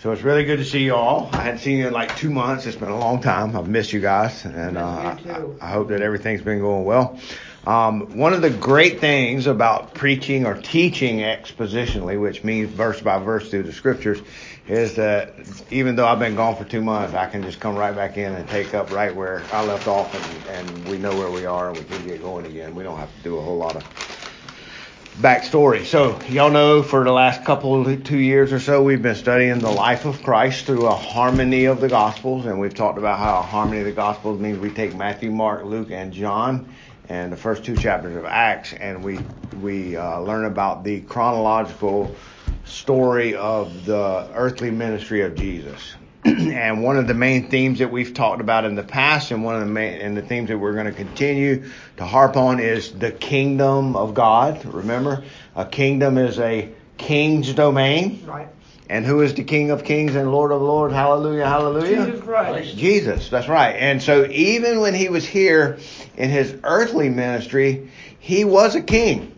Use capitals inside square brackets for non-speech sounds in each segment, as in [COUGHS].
So it's really good to see you all. I hadn't seen you in like two months. It's been a long time. I've missed you guys, and uh, I, I hope that everything's been going well. Um, one of the great things about preaching or teaching expositionally, which means verse by verse through the scriptures, is that even though I've been gone for two months, I can just come right back in and take up right where I left off, and, and we know where we are, and we can get going again. We don't have to do a whole lot of backstory. So y'all know for the last couple of two years or so, we've been studying the life of Christ through a harmony of the Gospels, and we've talked about how a harmony of the Gospels means we take Matthew, Mark, Luke, and John, and the first two chapters of Acts, and we we uh, learn about the chronological story of the earthly ministry of Jesus. [CLEARS THROAT] and one of the main themes that we've talked about in the past, and one of the main and the themes that we're going to continue to harp on is the kingdom of God. Remember, a kingdom is a king's domain. Right. And who is the King of Kings and Lord of Lords? Hallelujah, hallelujah. Jesus Christ. Jesus, that's right. And so even when he was here in his earthly ministry, he was a king.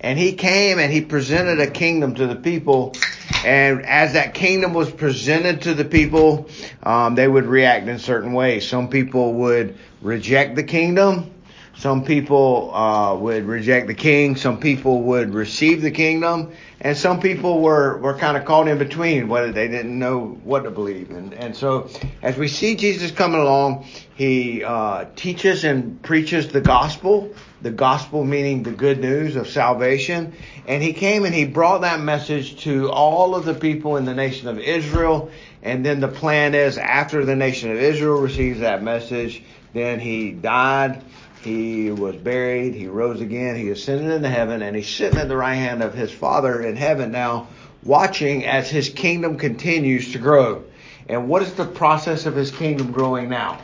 And he came and he presented a kingdom to the people. And as that kingdom was presented to the people, um, they would react in certain ways. Some people would reject the kingdom. Some people uh, would reject the king. Some people would receive the kingdom, and some people were, were kind of caught in between, whether they didn't know what to believe. And and so, as we see Jesus coming along, he uh, teaches and preaches the gospel. The gospel meaning the good news of salvation. And he came and he brought that message to all of the people in the nation of Israel. And then the plan is after the nation of Israel receives that message, then he died he was buried. He rose again. He ascended into heaven and he's sitting at the right hand of his father in heaven now, watching as his kingdom continues to grow. And what is the process of his kingdom growing now?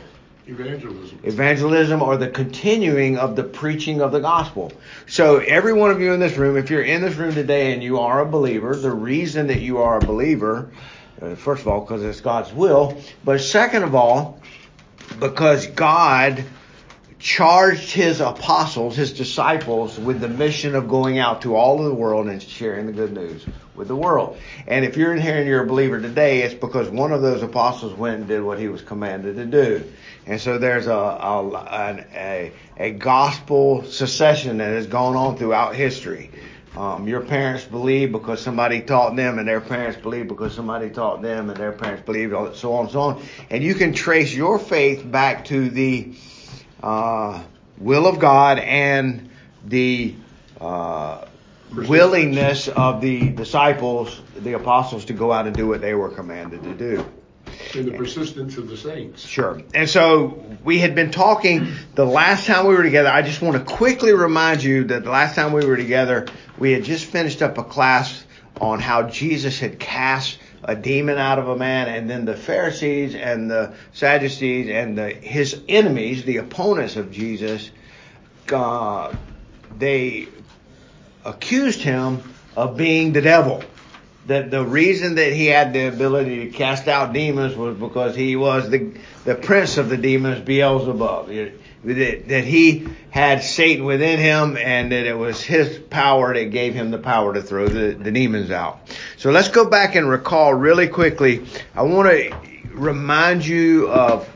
Evangelism. Evangelism or the continuing of the preaching of the gospel. So every one of you in this room, if you're in this room today and you are a believer, the reason that you are a believer, uh, first of all, because it's God's will, but second of all, because God charged his apostles, his disciples, with the mission of going out to all of the world and sharing the good news with the world. And if you're in here and you're a believer today, it's because one of those apostles went and did what he was commanded to do. And so there's a a, a, a gospel succession that has gone on throughout history. Um, your parents believe because somebody taught them, and their parents believe because somebody taught them, and their parents believe, so on and so on. And you can trace your faith back to the uh, will of God and the uh, willingness of the disciples, the apostles, to go out and do what they were commanded to do. And the persistence of the saints. Sure. And so we had been talking the last time we were together. I just want to quickly remind you that the last time we were together, we had just finished up a class on how Jesus had cast a demon out of a man, and then the Pharisees and the Sadducees and the, his enemies, the opponents of Jesus, uh, they accused him of being the devil. That the reason that he had the ability to cast out demons was because he was the the prince of the demons, Beelzebub that, that he had Satan within him and that it was his power that gave him the power to throw the, the demons out. So let's go back and recall really quickly. I want to remind you of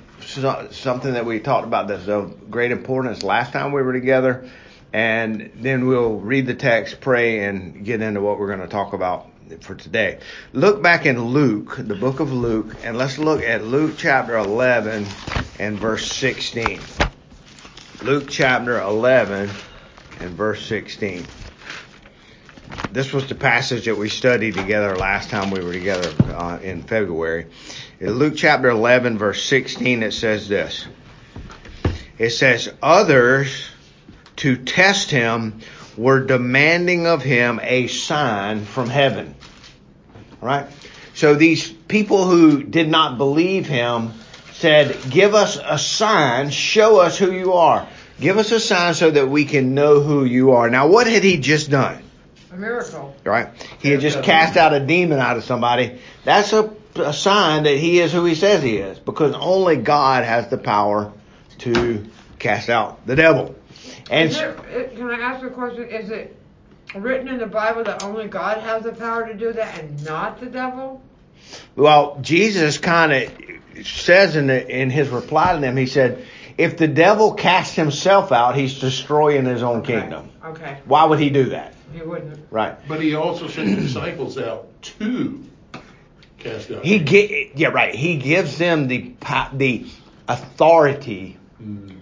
something that we talked about that's of great importance last time we were together. And then we'll read the text, pray, and get into what we're going to talk about for today. Look back in Luke, the book of Luke, and let's look at Luke chapter 11 and verse 16. Luke chapter 11 and verse 16. This was the passage that we studied together last time we were together uh, in February. In Luke chapter 11 verse 16 it says this. It says, others to test him were demanding of him a sign from heaven. All right? So these people who did not believe him said, give us a sign, show us who you are. Give us a sign so that we can know who you are. Now, what had he just done? A miracle. Right? He had just cast out a demon out of somebody. That's a, a sign that he is who he says he is because only God has the power to cast out the devil. And it, can I ask a question? Is it written in the Bible that only God has the power to do that and not the devil? Well, Jesus kind of says in the, in his reply to them, he said, if the devil casts himself out, he's destroying his own kingdom. Okay, Why would he do that? he wouldn't. Right. But he also sent disciples out to cast out. He gi- yeah right. He gives them the the authority Mm.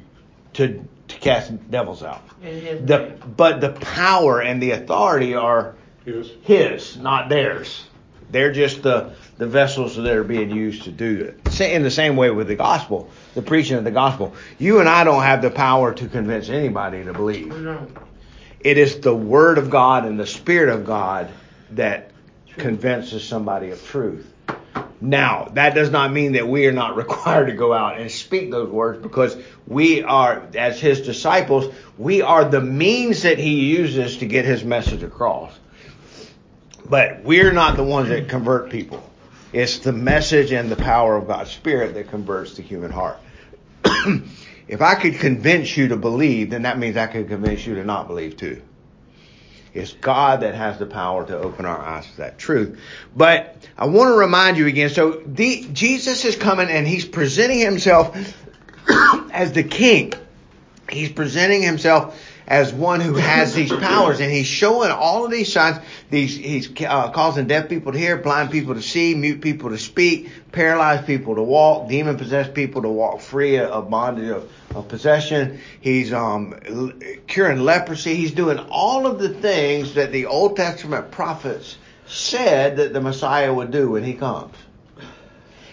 to to cast devils out. The but the power and the authority are Yes. his, not theirs. They're just the the vessels that are being used to do it. In the same way with the gospel, the preaching of the gospel. You and I don't have the power to convince anybody to believe. It is the word of God and the spirit of God that convinces somebody of truth. Now, that does not mean that we are not [LAUGHS] required to go out and speak those words because we are, as his disciples, we are the means that he uses to get his message across. But we're not the ones that convert people. It's the message and the power of God's Spirit that converts the human heart. [CLEARS THROAT] if I could convince you to believe, then that means I could convince you to not believe too. It's God that has the power to open our eyes to that truth. But I want to remind you again. So the, Jesus is coming and he's presenting himself [COUGHS] as the king. He's presenting himself as one who has these powers and he's showing all of these signs. These, he's uh, causing deaf people to hear, blind people to see, mute people to speak, paralyzed people to walk, demon possessed people to walk free of bondage of, of possession. He's um, curing leprosy. He's doing all of the things that the Old Testament prophets said that the Messiah would do when he comes.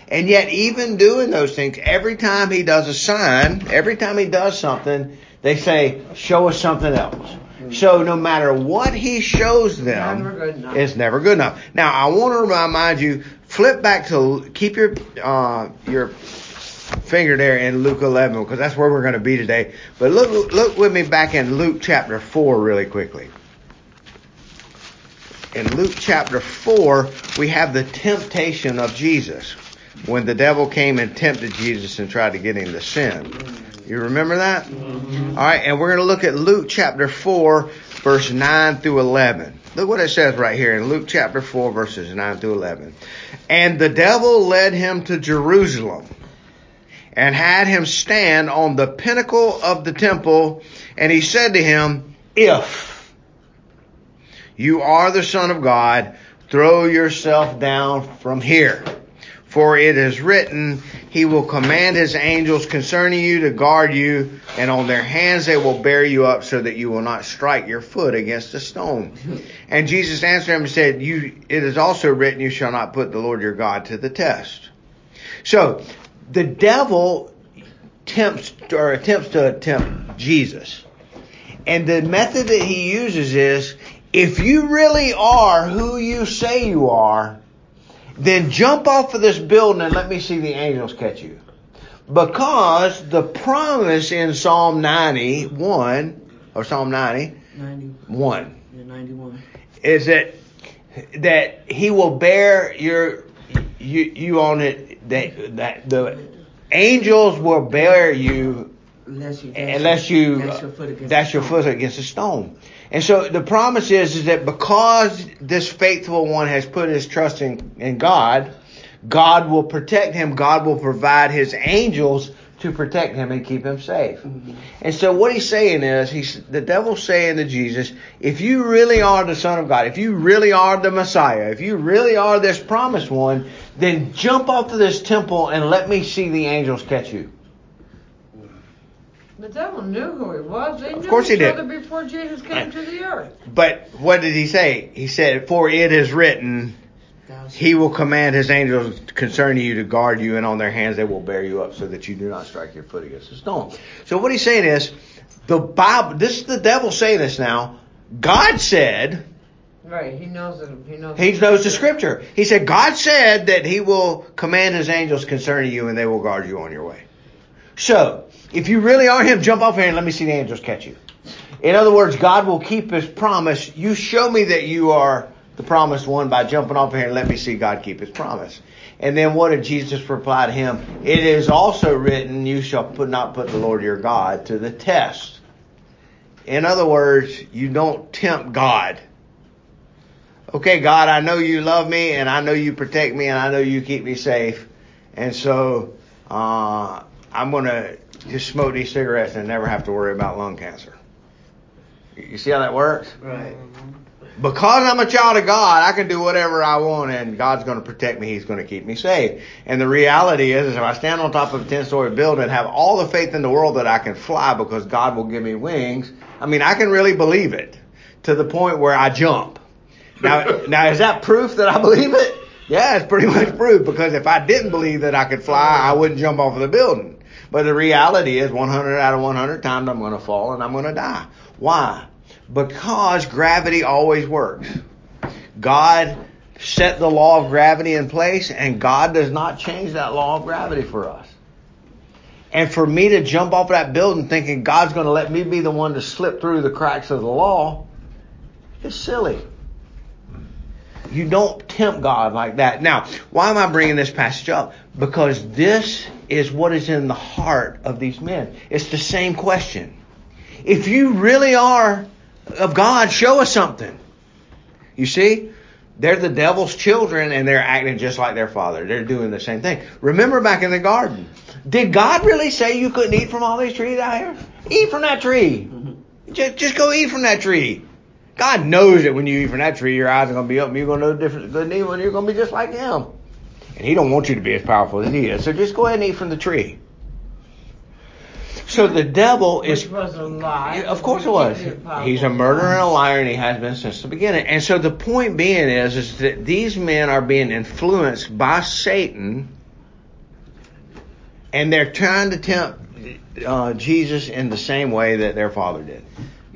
And yet, even doing those things, every time he does a sign, every time he does something, they say, show us something else. So no matter what he shows them, Never it's never good enough. Now, I want to remind you, flip back to, keep your, uh, your finger there in Luke 11, because that's where we're going to be today. But look, look with me back in Luke chapter 4 really quickly. In Luke chapter 4, we have the temptation of Jesus when the devil came and tempted Jesus and tried to get him to sin. You remember that? All right, and we're going to look at Luke chapter 4, verse 9 through 11. Look what it says right here in Luke chapter 4, verses 9 through 11. And the devil led him to Jerusalem and had him stand on the pinnacle of the temple, and he said to him, If you are the Son of God, throw yourself down from here. For it is written, He will command His angels concerning you to guard you, and on their hands they will bear you up so that you will not strike your foot against a stone. [LAUGHS] And Jesus answered him and said, you, It is also written, You shall not put the Lord your God to the test. So, the devil tempts, or attempts to tempt Jesus. And the method that he uses is, if you really are who you say you are, then jump off of this building and let me see the angels catch you. Because the promise in Psalm 91, or Psalm 90, 91. Yeah, 91. is that, that he will bear your, you, you on it, that, that the angels will bear you Unless you. dash unless your- you dash your foot against. your foot against a stone. And so the promise is, is that because this faithful one has put his trust in, in God, God will protect him. God will provide his angels to protect him and keep him safe. Mhm. And so what he's saying is, he's, the devil's saying to Jesus, if you really are the son of God, if you really are the Messiah, if you really are this promised one, then jump off of this temple and let me see the angels catch you. The devil knew who he was. They Of knew course he did. other before Jesus came to the earth. But what did he say? He said, For it is written, He will command His angels concerning you to guard you, and on their hands they will bear you up so that you do not strike your foot against a stone. So what he's saying is, the Bible, this is the devil saying this now. God said, Right. He knows it. He knows. he knows the scripture. He said, God said that He will command His angels concerning you, and they will guard you on your way. So, if you really are Him, jump off here and let me see the angels catch you. In other words, God will keep His promise. You show me that you are the promised one by jumping off here and let me see God keep His promise. And then what did Jesus reply to him? It is also written, you shall put, not put the Lord your God to the test. In other words, you don't tempt God okay, God, I know you love me and I know you protect me and I know you keep me safe. And so, uh, I'm going to just smoke these cigarettes and never have to worry about lung cancer. You see how that works? Right. Because I'm a child of God, I can do whatever I want and God's going to protect me. He's going to keep me safe. And the reality is, is if I stand on top of a 10 story building and have all the faith in the world that I can fly because God will give me wings, I mean, I can really believe it to the point where I jump. Now, [LAUGHS] now is that proof that I believe it? Yeah, it's pretty much proof because if I didn't believe that I could fly, I wouldn't jump off of the building. But the reality is 100 out of 100 times I'm going to fall and I'm going to die. Why? Because gravity always works. God set the law of gravity in place and God does not change that law of gravity for us. And for me to jump off that building thinking God's going to let me be the one to slip through the cracks of the law is silly. You don't tempt God like that. Now, why am I bringing this passage up? Because this is what is in the heart of these men. It's the same question. If you really are of God, show us something. You see? They're the devil's children and they're acting just like their father. They're doing the same thing. Remember back in the garden. Did God really say you couldn't eat from all these trees out here? Eat from that tree. Mm-hmm. Just, just go eat from that tree. God knows that when you eat from that tree, your eyes are going to be open. You're going to know the difference good and evil, and you're going to be just like Him. And He don't want you to be as powerful as He is. So just go ahead and eat from the tree. So the devil is. Was a lie. Of course it was. He's a murderer and a liar, and he has been since the beginning. And so the point being is, is that these men are being influenced by Satan, and they're trying to tempt uh, Jesus in the same way that their father did.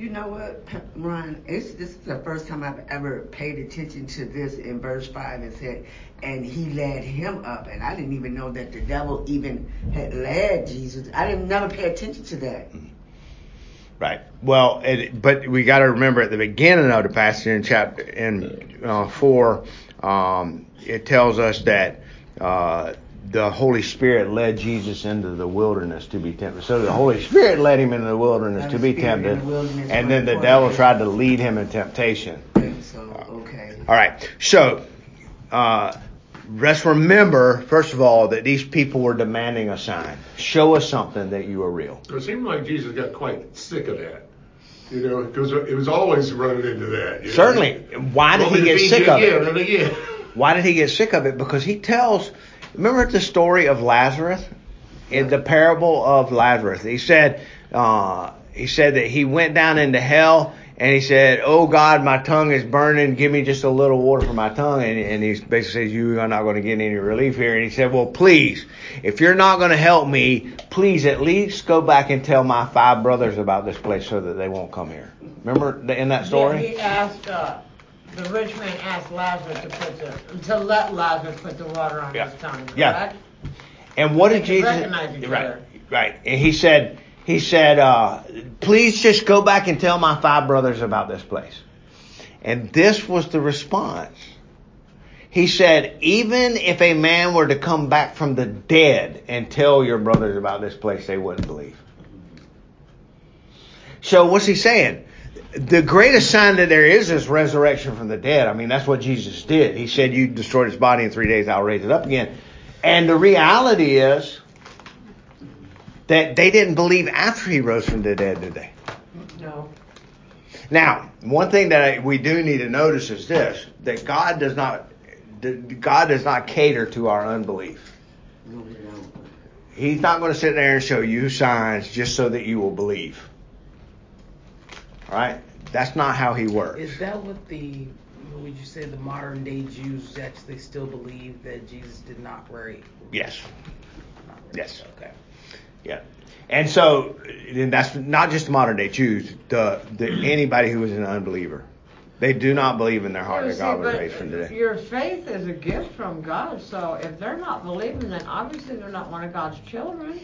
You know what, [LAUGHS] Ron? It's, this is the first time I've ever paid attention to this in verse 5 and said, and he led him up. And I didn't even know that the devil even had led Jesus. I didn't never pay attention to that. Right. Well, it, but we got to remember at the beginning of the passage in chapter in uh, four, um, it tells us that uh, the Holy Spirit led Jesus into the wilderness to be tempted. So the Holy Spirit led him into the wilderness By to the be tempted, the and then the devil days. tried to lead him in temptation. So, okay. All right. So, uh, let's remember, first of all, that these people were demanding a sign. Show us something that you are real. It seemed like Jesus got quite sick of that. You know, because it was always running into that. you know. Certainly. Why did Want he get sick of it? again. Why did he get sick of it? Because he tells, remember the story of Lazarus? In the parable of Lazarus. He said, uh, he said that he went down into hell and he said, Oh God, my tongue is burning. Give me just a little water for my tongue. And, and he basically says, You are not going to get any relief here. And he said, Well, please, if you're not going to help me, please at least go back and tell my five brothers about this place so that they won't come here. Remember in that Yeah, story? he asked, uh, the rich man asked Lazarus to put the, to let Lazarus put the water on Yeah. his tongue, Yeah. correct? And what They did Jesus? recognize each right, other. right. And he said, he said, uh, please just go back and tell my five brothers about this place. And this was the response. He said, even if a man were to come back from the dead and tell your brothers about this place, they wouldn't believe. So what's he saying? The greatest sign that there is is resurrection from the dead. I mean, that's what Jesus did. He said, you destroyed his body in three days, I'll raise it up again. And the reality is that they didn't believe after he rose from the dead, did they? No. Now, one thing that I, we do need to notice is this: that God does not, God does not cater to our unbelief. No, we don't. He's not going to sit there and show you signs just so that you will believe. All right, that's not how He works. Is that what the would you say the modern day Jews actually still believe that Jesus did not raise? Yes, Not raise? Yes. Okay. yeah. And so, and that's not just modern day Jews. The, the anybody who is an unbeliever, they do not believe in their heart You that see, God was but raised from the dead. Your faith is a gift from God, so if they're not believing, then obviously they're not one of God's children.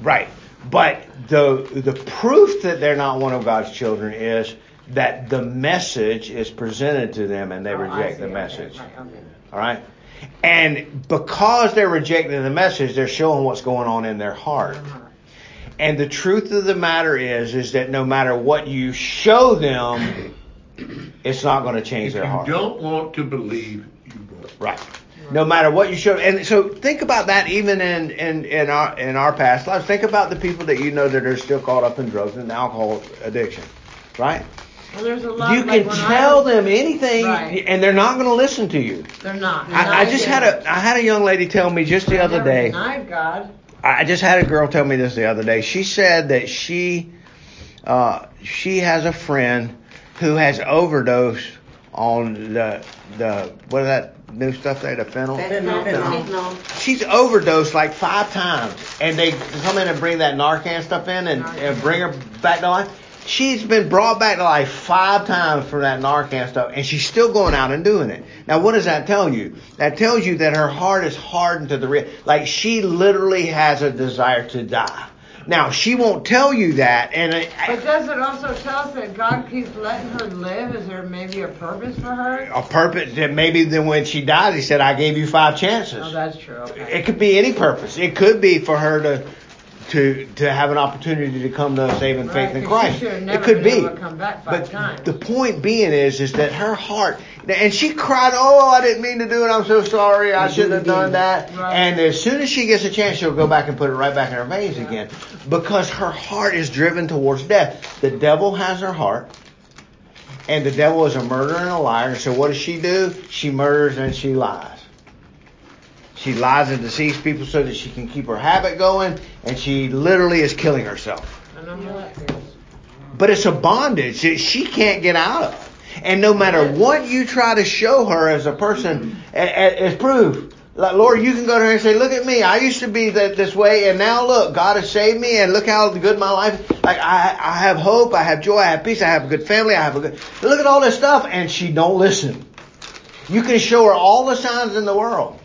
Right. But the the proof that they're not one of God's children is that the message is presented to them and they Oh, reject the message. right, okay. All right? And because they're rejecting the message, they're showing what's going on in their heart. Uh-huh. And the truth of the matter is is that no matter what you show them, it's not going to change If their you heart. don't want to believe, you won't. Right. No matter what you show, and so think about that even in, in, in our in our past lives. Think about the people that you know that are still caught up in drugs and alcohol addiction, right? Well, there's a lot. You like can tell was- them anything, Right. and they're not going to listen to you. They're not. I, I just had a I had a young lady tell me just the I other day. Denied God. I just had a girl tell me this the other day. She said that she uh, she has a friend who has overdosed on the the what is that new stuff there, the fentanyl. Fentanyl, fentanyl. Fentanyl. She's overdosed like five times, and they come in and bring that Narcan stuff in and, and bring her back to life. She's been brought back to life five times for that Narcan stuff, and she's still going out and doing it. Now, what does that tell you? That tells you that her heart is hardened to the real. Like she literally has a desire to die. Now, she won't tell you that, and it, But does it also tell us that God keeps letting her live? Is there maybe a purpose for her? a purpose that maybe then when she dies, he said, "I gave you five chances." Oh, that's true. Okay. It could be any purpose. It could be for her to to to have an opportunity to come to saving Right, faith in Christ. should have It could be. come back five but times. the point being is is that her heart and she cried, "Oh, I didn't mean to do it. I'm so sorry. I shouldn't have done that." Right. And as soon as she gets a chance, she'll go back and put it right back in her veins again because her heart is driven towards death. The devil has her heart. And the devil is a murderer and a liar. So what does she do? She murders and she lies. She lies and deceives people so that she can keep her habit going, and she literally is killing herself. But it's a bondage that she can't get out of. And no matter what you try to show her as a person, as proof, like Lord, you can go to her and say, "Look at me. I used to be that this way, and now look, God has saved me, and look how good my life. Like I, I have hope, I have joy, I have peace, I have a good family, I have a good. Look at all this stuff, and she don't listen. You can show her all the signs in the world.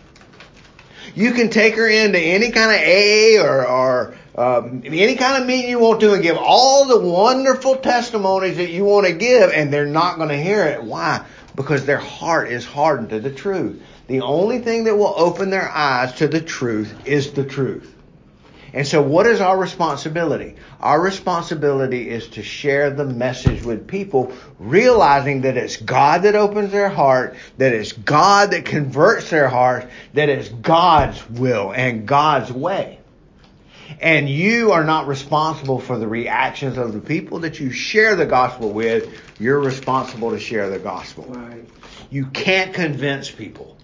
You can take her into any kind of AA or, or um, any kind of meeting you want to and give all the wonderful testimonies that you want to give, and they're not going to hear it. Why? Because their heart is hardened to the truth. The only thing that will open their eyes to the truth is the truth. And so, what is our responsibility? Our responsibility is to share the message with people, realizing that it's God that opens their heart, that it's God that converts their heart, that it's God's will and God's way. And you are not responsible for the reactions of the people that you share the gospel with. You're responsible to share the gospel. Right. You can't convince people.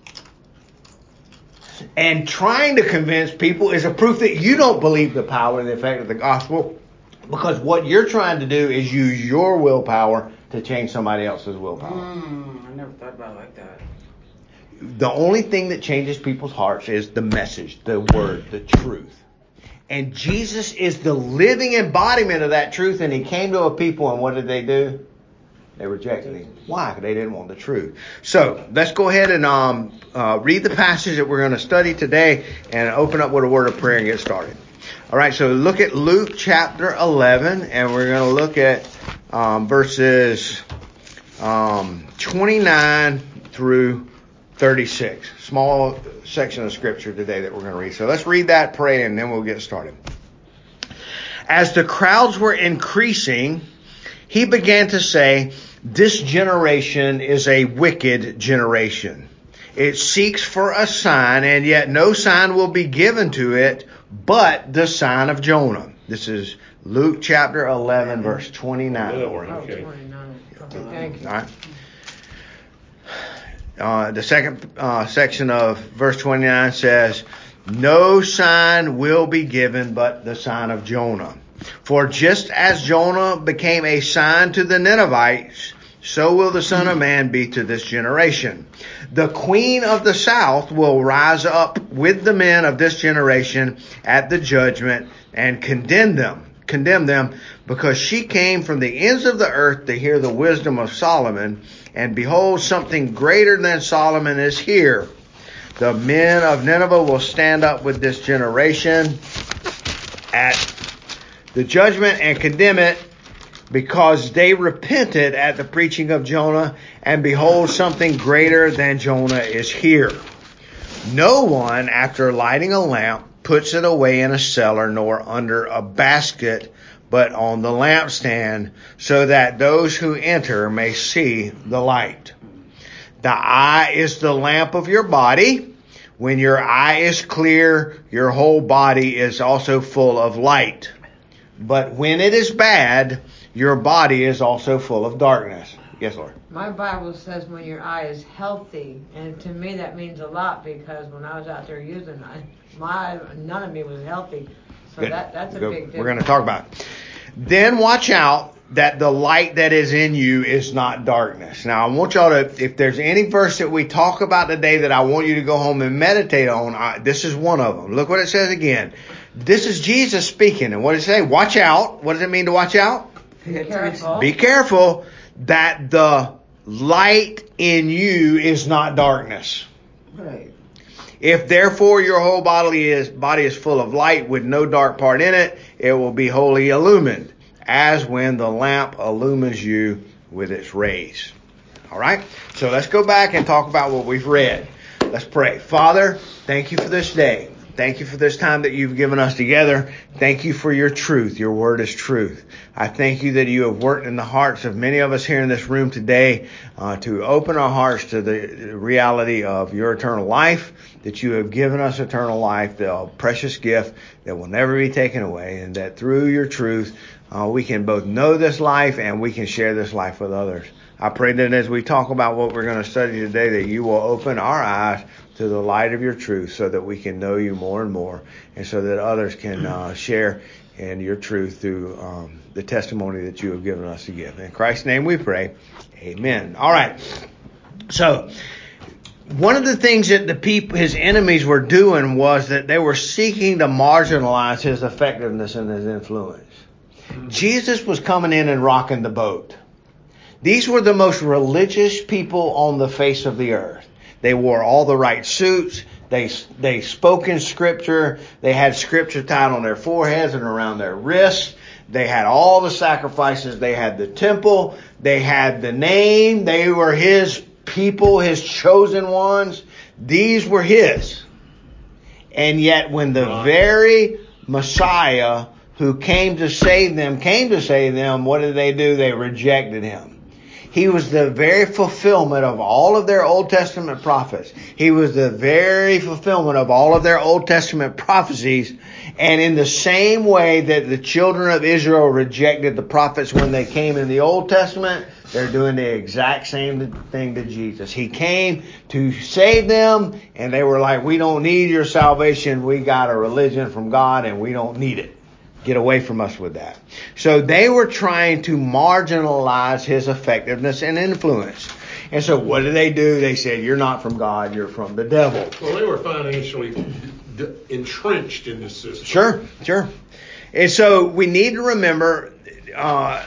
And trying to convince people is a proof that you don't believe the power and the effect of the gospel because what you're trying to do is use your willpower to change somebody else's willpower. Mm, I never thought about it like that. The only thing that changes people's hearts is the message, the word, the truth. And Jesus is the living embodiment of that truth and he came to a people and what did they do? They rejected him. Why? they didn't want the truth. So let's go ahead and um, uh, read the passage that we're going to study today and open up with a word of prayer and get started. All right, so look at Luke chapter 11, and we're going to look at um, verses um, 29 through 36. Small section of scripture today that we're going to read. So let's read that, pray, and then we'll get started. As the crowds were increasing, he began to say, This generation is a wicked generation. It seeks for a sign, and yet no sign will be given to it but the sign of Jonah. This is Luke chapter 11, verse 29. Oh, Eleven. Okay. 29. Okay, thank you. All right. Uh, the second uh, section of verse 29 says, No sign will be given but the sign of Jonah. For just as Jonah became a sign to the Ninevites, so will the Son of Man be to this generation. The Queen of the South will rise up with the men of this generation at the judgment and condemn them, condemn them, because she came from the ends of the earth to hear the wisdom of Solomon, and behold, something greater than Solomon is here. The men of Nineveh will stand up with this generation at the judgment and condemn it because they repented at the preaching of Jonah, and behold, something greater than Jonah is here. No one, after lighting a lamp, puts it away in a cellar nor under a basket, but on the lampstand, so that those who enter may see the light. The eye is the lamp of your body. When your eye is clear, your whole body is also full of light. But when it is bad, your body is also full of darkness. Yes, Lord. My Bible says when your eye is healthy, and to me that means a lot because when I was out there using my none of me was healthy, so Good. that that's a Good. big difference. We're going to talk about it. Then watch out that the light that is in you is not darkness. Now I want y'all to, if there's any verse that we talk about today that I want you to go home and meditate on, I, this is one of them. Look what it says again. This is Jesus speaking, and what does it say? Watch out. What does it mean to watch out? Be careful. Be careful that the light in you is not darkness. Right. If therefore your whole body is body is full of light with no dark part in it, it will be wholly illumined, as when the lamp illumines you with its rays. All right? So let's go back and talk about what we've read. Let's pray. Father, thank you for this day. Thank you for this time that you've given us together. Thank you for your truth. Your word is truth. I thank you that you have worked in the hearts of many of us here in this room today uh, to open our hearts to the reality of your eternal life, that you have given us eternal life, the precious gift that will never be taken away, and that through your truth, uh, we can both know this life and we can share this life with others. I pray that as we talk about what we're going to study today, that you will open our eyes to the light of your truth so that we can know you more and more and so that others can uh, [CLEARS THROAT] share in your truth through um, the testimony that you have given us to give. In Christ's name we pray. Amen. All right. So, one of the things that the people, his enemies were doing was that they were seeking to marginalize his effectiveness and his influence. Jesus was coming in and rocking the boat. These were the most religious people on the face of the earth. They wore all the right suits. They, they spoke in scripture. They had scripture tied on their foreheads and around their wrists. They had all the sacrifices. They had the temple. They had the name. They were his people, his chosen ones. These were his. And yet when the very Messiah who came to save them came to save them, what did they do? They rejected him. He was the very fulfillment of all of their Old Testament prophets. He was the very fulfillment of all of their Old Testament prophecies. And in the same way that the children of Israel rejected the prophets when they came in the Old Testament, they're doing the exact same thing to Jesus. He came to save them and they were like, we don't need your salvation. We got a religion from God and we don't need it. Get away from us with that. So they were trying to marginalize his effectiveness and influence. And so what did they do? They said, you're not from God, you're from the devil. Well, they were financially d- entrenched in the system. Sure, sure. And so we need to remember uh,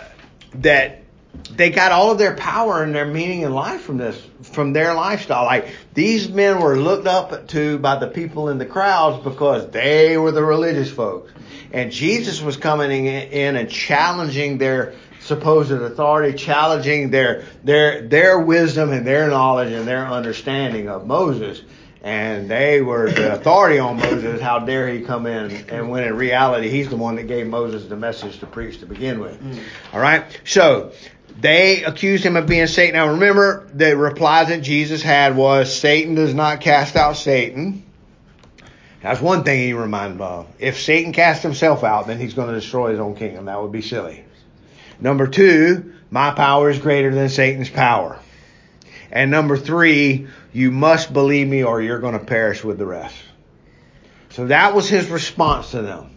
that they got all of their power and their meaning in life from this, from their lifestyle. Like these men were looked up to by the people in the crowds because they were the religious folks. And Jesus was coming in and challenging their supposed authority, challenging their their their wisdom and their knowledge and their understanding of Moses. And they were the authority on Moses. How dare he come in? And when in reality, he's the one that gave Moses the message to preach to begin with. Mm. All right. So they accused him of being Satan. Now remember, the replies that Jesus had was, Satan does not cast out Satan. That's one thing he reminded of. If Satan cast himself out, then he's going to destroy his own kingdom. That would be silly. Number two, my power is greater than Satan's power. And number three, you must believe me or you're going to perish with the rest. So that was his response to them.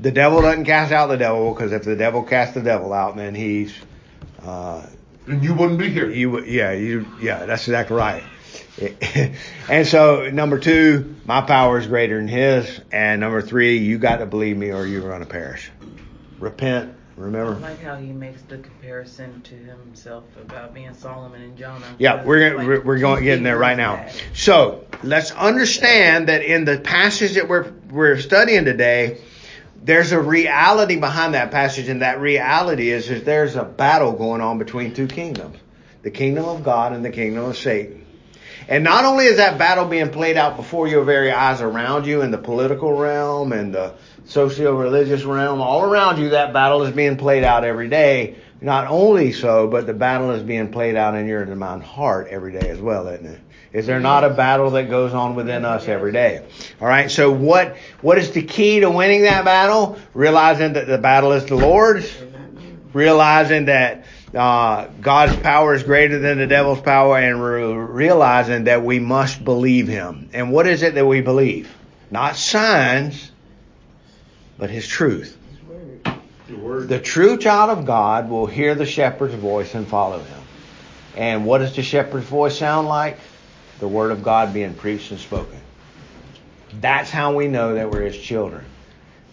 The devil doesn't cast out the devil because if the devil casts the devil out, then he's, uh, And you wouldn't be here. you, yeah, you, yeah, that's exactly right. [LAUGHS] and so number two, my power is greater than his. And number three, you got to believe me or you're going to perish. Repent. Remember. I like how he makes the comparison to himself about being Solomon and Jonah. Yeah, we're gonna, like, we're, we're going getting there right now. So let's understand that in the passage that we're we're studying today, there's a reality behind that passage, and that reality is is there's a battle going on between two kingdoms, the kingdom of God and the kingdom of Satan. And not only is that battle being played out before your very eyes around you in the political realm and the socio-religious realm, all around you, that battle is being played out every day. Not only so, but the battle is being played out in your my heart every day as well, isn't it? Is there not a battle that goes on within us every day? All right. So what what is the key to winning that battle? Realizing that the battle is the Lord's. Realizing that uh, God's power is greater than the devil's power, and re- realizing that we must believe Him. And what is it that we believe? Not signs, but His truth. The true child of God will hear the shepherd's voice and follow him. And what does the shepherd's voice sound like? The word of God being preached and spoken. That's how we know that we're his children.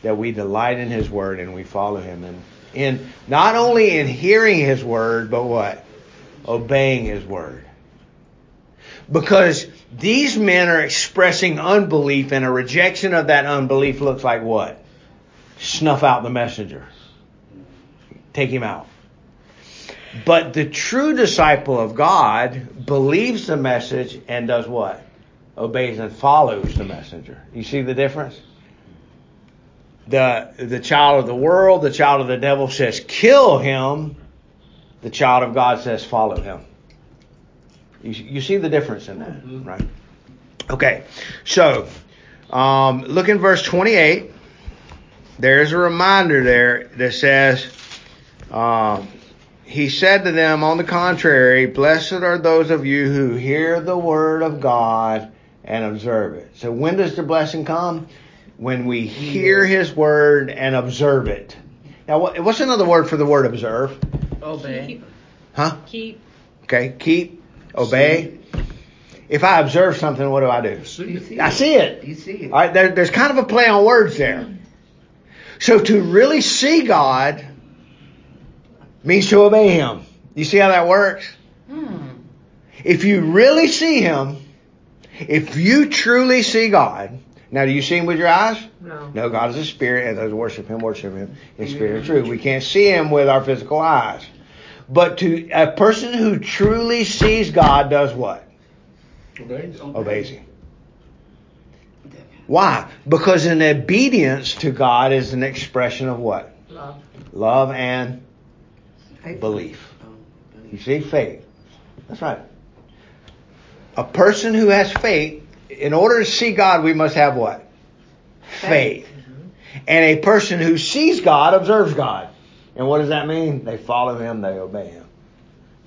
That we delight in his word and we follow him. And in not only in hearing his word, but what? Obeying his word. Because these men are expressing unbelief and a rejection of that unbelief looks like what? Snuff out the messenger take him out. But the true disciple of God believes the message and does what? Obeys and follows the messenger. You see the difference? The the child of the world, the child of the devil says kill him. The child of God says follow him. You, you see the difference in that, right? Okay, so um, look in verse 28. There's a reminder there that says, um, he said to them, on the contrary, blessed are those of you who hear the word of God and observe it. So when does the blessing come? When we hear his word and observe it. Now, what's another word for the word observe? Obey. Huh? Keep. Okay, keep, obey. If I observe something, what do I do? See You see I see it. You see it. All right, there, there's kind of a play on words there. So to really see God means to obey Him. You see how that works? Hmm. If you really see Him, if you truly see God, now do you see Him with your eyes? No. No, God is a spirit, and those who worship Him worship Him in spirit and truth. We can't see Him with our physical eyes. But to a person who truly sees God does what? Obeys. Obeys Him. Why? Because an obedience to God is an expression of what? Love. Love and Faith. belief. You see, faith. That's right. A person who has faith, in order to see God, we must have what? Faith. And a person who sees God observes God. And what does that mean? They follow Him, they obey Him.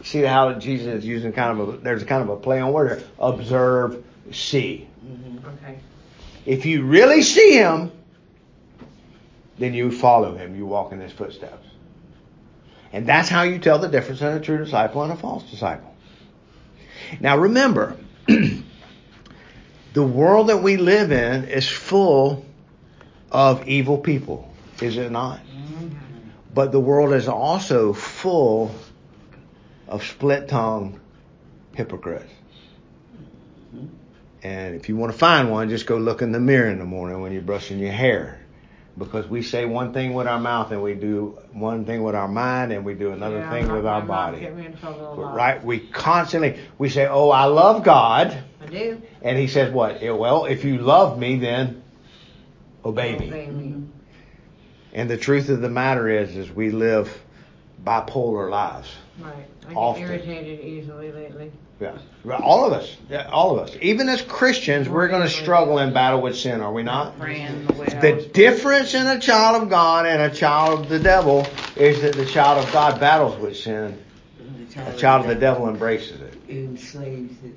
See how Jesus is using kind of a, there's kind of a play on word here. Observe, see. Mm-hmm. Okay. If you really see Him, then you follow Him. You walk in His footsteps. And that's how you tell the difference in a true disciple and a false disciple. Now remember, [CLEARS THROAT] the world that we live in is full of evil people, is it not? Mm-hmm. But the world is also full of split tongued hypocrites. Mm-hmm. And if you want to find one, just go look in the mirror in the morning when you're brushing your hair. Because we say one thing with our mouth and we do one thing with our mind and we do another Yeah, thing with our body. Get me in trouble a lot. Right? We constantly, we say, oh, I love God. I do. And he says what? Well, if you love me, then obey me. Obey me. And the truth of the matter is, is we live bipolar lives. Right. I get Often. irritated easily lately. Yeah. All of us. Yeah, all of us. Even as Christians, we're going to struggle and battle with sin, are we not? The way I The was difference in a child of God and a child of the devil is that the child of God battles with sin. The A child of the devil embraces it. enslaves it.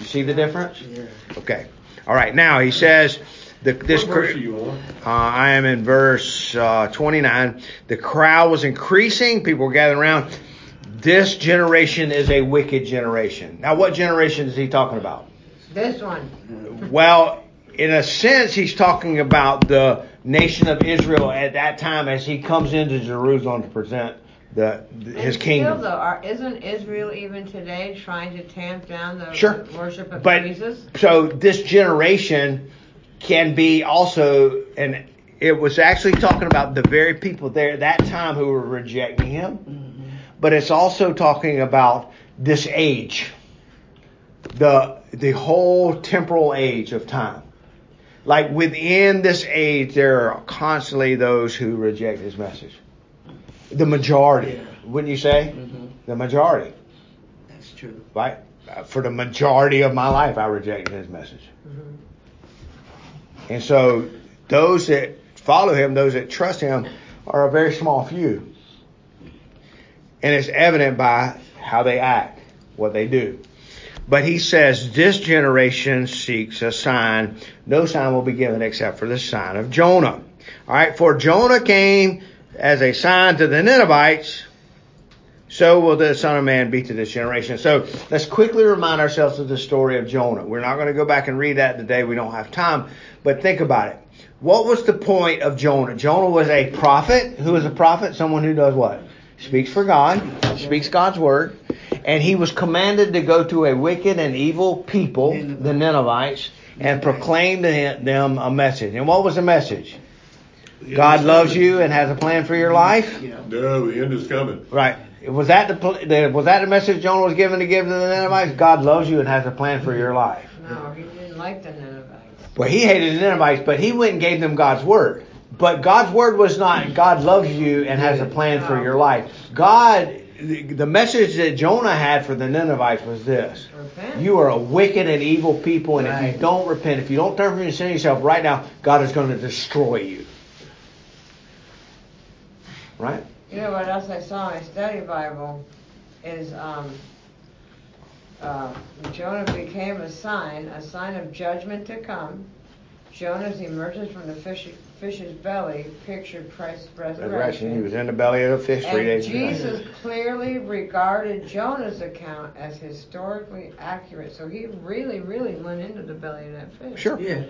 You see the difference? Yeah. Okay. All right. Now he says, the, this What verse you on? Uh, I am in verse uh, 29. The crowd was increasing. People were gathering around. This generation is a wicked generation. Now, what generation is he talking about? This one. Well, in a sense, he's talking about the nation of Israel at that time as he comes into Jerusalem to present the his and kingdom. Though, are, isn't Israel even today trying to tamp down the Sure. worship of But Jesus? so this generation can be also, and it was actually talking about the very people there at that time who were rejecting him. Mm-hmm. But it's also talking about this age. the the whole temporal age of time. Like within this age, there are constantly those who reject his message. The majority, wouldn't you say? Mhm. The majority, That's true. right? Uh, For the majority of my life, I rejected his message. Mhm. And so those that follow him, those that trust him, are a very small few. And it's evident by how they act, what they do. But he says, this generation seeks a sign. No sign will be given except for the sign of Jonah. Alright, for Jonah came as a sign to the Ninevites, so will the Son of Man be to this generation. So let's quickly remind ourselves of the story of Jonah. We're not going to go back and read that today. We don't have time. But think about it. What was the point of Jonah? Jonah was a prophet. Who is a prophet? Someone who does what? Speaks for God, speaks God's word. And he was commanded to go to a wicked and evil people, the Ninevites, and proclaim to them a message. And what was the message? God loves you and has a plan for your life. Yeah. No, the end is coming. Right. Was that the, the was that the message Jonah was given to give to the Ninevites? God loves you and has a plan for your life. No, he didn't like the Ninevites. Well, he hated the Ninevites, but he went and gave them God's word. But God's word was not God loves you and has a plan for your life. God, the the message that Jonah had for the Ninevites was this: Repent. You are a wicked and evil people, and if you don't repent, if you don't turn from your sin yourself right now, God is going to destroy you. Right? You know what else I saw in my study Bible is um, uh, Jonah became a sign, a sign of judgment to come. Jonah's emergence from the fish, fish's belly pictured Christ's Resurrection. resurrection. He was in the belly of the fish three and days ago. Jesus clearly regarded Jonah's account as historically accurate. So he really, really went into the belly of that fish. Sure. Yeah.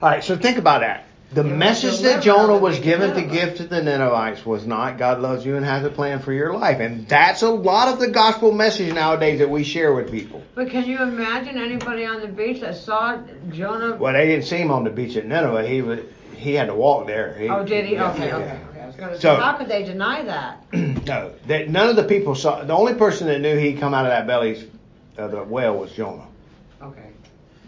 All right, so think about that. The message that Jonah was given to give to the Ninevites was not God loves you and has a plan for your life. And that's a lot of the gospel message nowadays that we share with people. But can you imagine anybody on the beach that saw Jonah? Well, they didn't see him on the beach at Nineveh. He was he had to walk there. He- Oh, did he? yeah, Okay, yeah. okay, okay. I was gonna say, So- how could they deny that? [CLEARS THROAT] no, that none of the people saw. The only person that knew he'd come out of that belly of the whale was Jonah.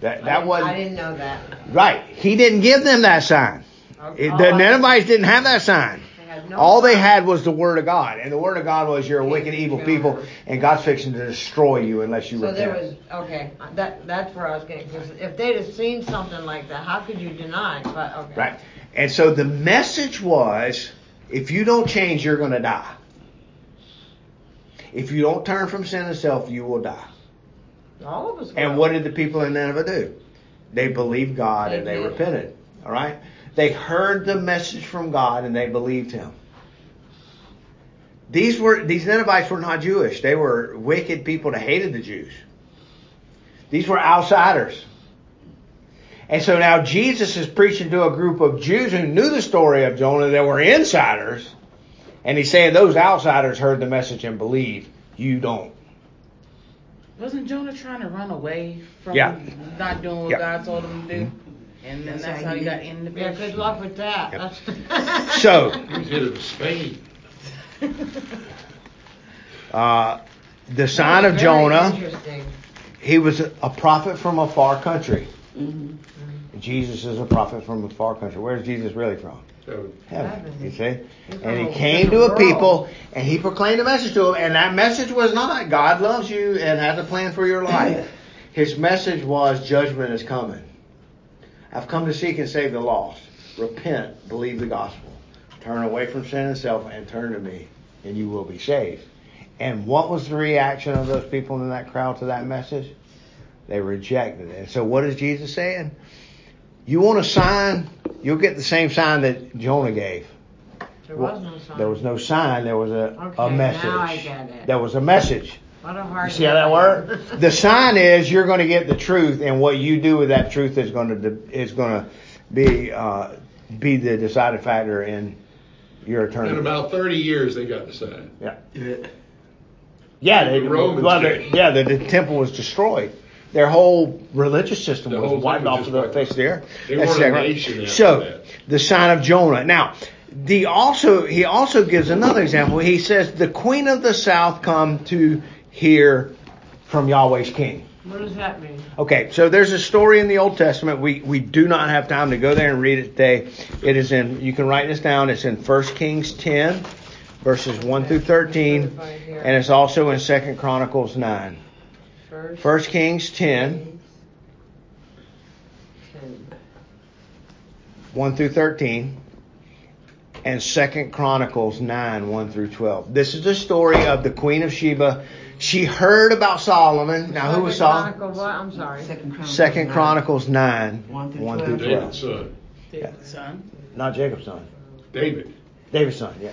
That I that didn't- was I didn't know that. right. He didn't give them that sign. Okay. It- Oh, the I- Ninevites didn't have that sign. they no All they had was the word of God, and the word of God was you're a wicked, evil people, and God's fixing to destroy you unless you So repent. So there was okay. That that's where I was getting. Cause if they'd have seen something like that, how could you deny? But okay. Right. And so the message was, if you don't change, you're going to die. If you don't turn from sin and self, you will die. All of us. And what did the people in Nineveh do? They believed God They and they did. repented. All right. They heard the message from God and they believed Him. These were these Ninevites were not Jewish. They were wicked people that hated the Jews. These were outsiders. And so now Jesus is preaching to a group of Jews who knew the story of Jonah that were insiders. And he's saying those outsiders heard the message and believed. You don't. Wasn't Jonah trying to run away from Yeah. not doing what Yeah. God told him to do? And then That's that's how how he you- got in the Yeah. fish. Good luck with that. Yep. That's- [LAUGHS] So, He's headed to Spain. uh, the sign of Jonah, Interesting. he was a prophet from a far country. Mm-hmm. Jesus is a prophet from a far country. Where's Jesus really from? So, Heaven, Heaven. you see? He's And he came to a different people and he proclaimed a message to them. And that message was not God loves you and has a plan for your life. [LAUGHS] His message was judgment is coming. I've come to seek and save the lost. Repent, believe the gospel. Turn away from sin and self and turn to me and you will be saved. And what was the reaction of those people in that crowd to that message? They rejected it. And so what is Jesus saying? You want a sign? You'll get the same sign that Jonah gave. There was no sign. There was no sign. There was a, a Okay, message. now I get it. There was a message. What a hard. You see how that worked? The sign is you're going to get the truth, and what you do with that truth is going to is going to be uh, be the deciding factor in your eternity. in about 30 years, they got the sign. yeah, Yeah. yeah. They, The Romans well, the, yeah, the, the temple was destroyed. Their whole religious system The was wiped off of the face out. of the earth. They That's weren't a right. nation So that. the sign of Jonah. Now, the also he also gives another example. He says the queen of the south come to hear from Yahweh's king. What does that mean? Okay, so there's a story in the Old Testament. We we do not have time to go there and read it today. It is in you can write this down. It's in 1 Kings 10 verses 1 through 13 and it's also in 2 Chronicles 9. First. 1 Kings 10 Ten. 1 through 13 and 2 Chronicles 9 1 through 12. This is the story of the Queen of Sheba. She heard about Solomon. Now who was Solomon? Chronicle? I'm sorry. Second Chronicles. Second nine. Chronicles 9 One through 1 through 12. 12. David's son. David's son. Not Jacob's son. David. David's son, yeah.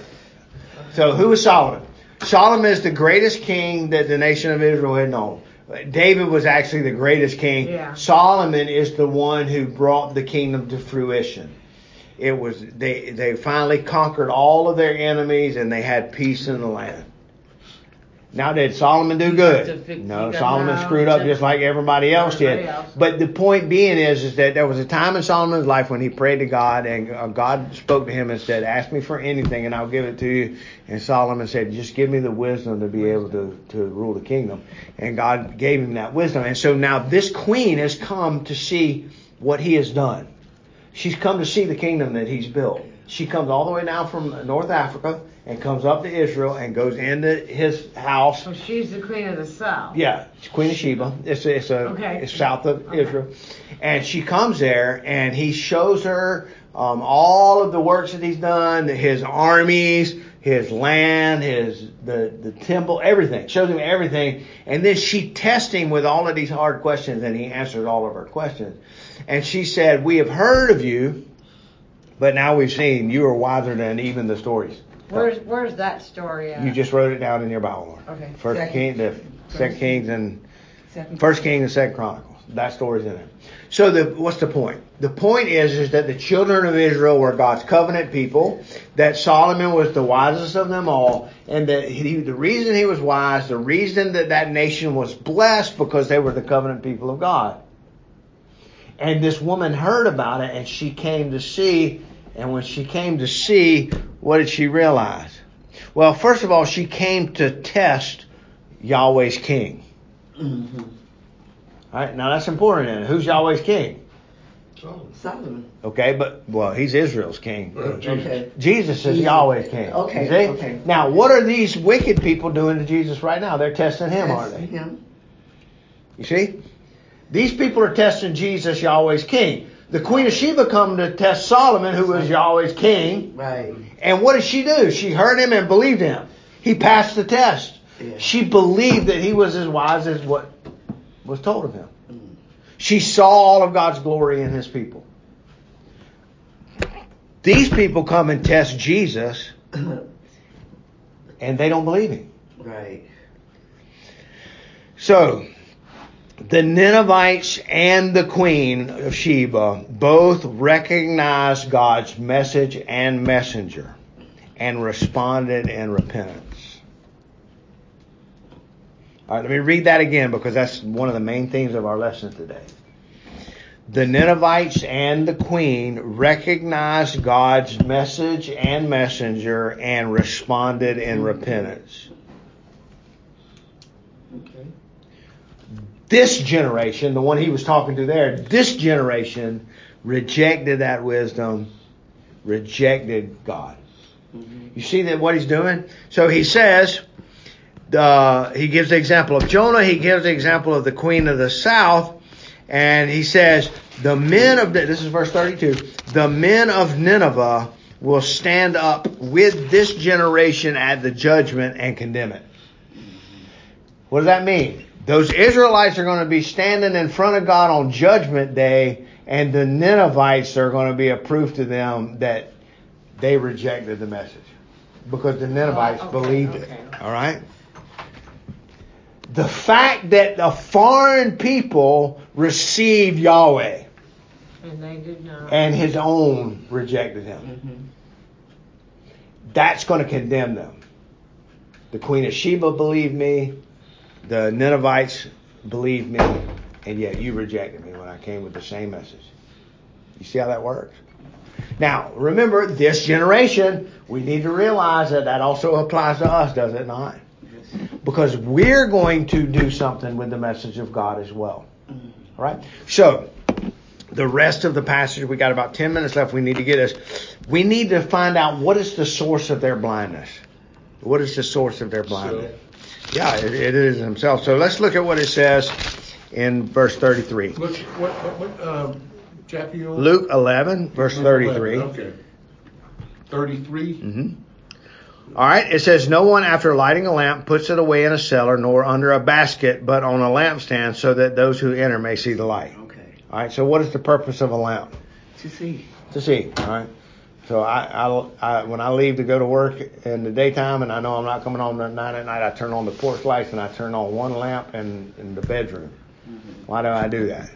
So who was Solomon? Solomon is the greatest king that the nation of Israel had known. David was actually the greatest king. Yeah. Solomon is the one who brought the kingdom to fruition. It was they they finally conquered all of their enemies and they had peace in the land. Now did Solomon do He got to good? No, Solomon screwed up just like everybody else did. But the point being is, is that there was a time in Solomon's life when he prayed to God, and uh, God spoke to him and said, "Ask me for anything, and I'll give it to you." And Solomon said, "Just give me the wisdom to be able to to rule the kingdom." And God gave him that wisdom. And so now this queen has come to see what he has done. She's come to see the kingdom that he's built. She comes all the way down from North Africa and comes up to Israel and goes into his house So she's the queen of the south. yeah, Queen of Sheba. It's it's a Okay. it's south of Okay. Israel, and she comes there and he shows her um, all of the works that he's done, his armies, his land, his the the temple, everything. Shows him everything, and then she tests him with all of these hard questions, and he answered all of her questions. And she said, "We have heard of you, but now we've seen you are wiser than even the stories." Where's Where's that story at? You just wrote it down in your Bible. Okay. First Second- King, the Second Kings and Second First King and Second Chronicles. That story's in it. So the what's the point? The point is is that the children of Israel were God's covenant people. That Solomon was the wisest of them all, and that he, the reason he was wise, the reason that that nation was blessed, because they were the covenant people of God. And this woman heard about it, and she came to see. And when she came to see, what did she realize? Well, first of all, she came to test Yahweh's king. Mm-hmm. All right, now that's important. Then. Who's Yahweh's king? Solomon. Solomon. Okay, but well, he's Israel's king. Uh, Jesus. Okay. Jesus is Jesus. Yahweh's king. Okay, see? okay. Now, what are these wicked people doing to Jesus right now? They're testing him, aren't they? Him. You see? These people are testing Jesus, Yahweh's king. The Queen of Sheba come to test Solomon, who was Yahweh's king. Right. And what did she do? She heard him and believed him. He passed the test. Yeah. She believed that he was as wise as what was told of him. Mm. She saw all of God's glory in his people. These people come and test Jesus and they don't believe him. right. So, the Ninevites and the queen of Sheba both recognized God's message and messenger and responded in repentance. All right, let me read that again because that's one of the main themes of our lesson today. The Ninevites and the queen recognized God's message and messenger and responded in repentance. This generation, the one he was talking to there, this generation rejected that wisdom, rejected God. Mm-hmm. You see that what he's doing? So he says, uh, he gives the example of Jonah, he gives the example of the queen of the south, and he says, the men of, this is verse 32, the men of Nineveh will stand up with this generation at the judgment and condemn it. What does that mean? Those Israelites are going to be standing in front of God on judgment day, and the Ninevites are going to be a proof to them that they rejected the message. Because the Ninevites Oh, okay, believed okay. it. All right? The fact that the foreign people received Yahweh And they did not. and his own rejected him. Mm-hmm. That's going to condemn them. The Queen of Sheba believed me. The Ninevites believed me. And yet you rejected me when I came with the same message. You see how that works? Now, remember, this generation, we need to realize that that also applies to us, does it not? because we're going to do something with the message of God as well. All right? So, the rest of the passage, we got about 10 minutes left. We need to get us. We need to find out what is the source of their blindness. What is the source of their blindness? Yeah, it, it is himself. So let's look at what it says in verse 33. Look, what, what, what, um, chapter you on? Luke 11, verse 33. Okay. 33? hmm All right, it says, No one after lighting a lamp puts it away in a cellar nor under a basket, but on a lampstand so that those who enter may see the light. Okay. All right, so what is the purpose of a lamp? To see. To see. All right. So I, I, I, when I leave to go to work in the daytime and I know I'm not coming home at night at night, I turn on the porch lights and I turn on one lamp in, in the bedroom. Mm-hmm. Why do I do that?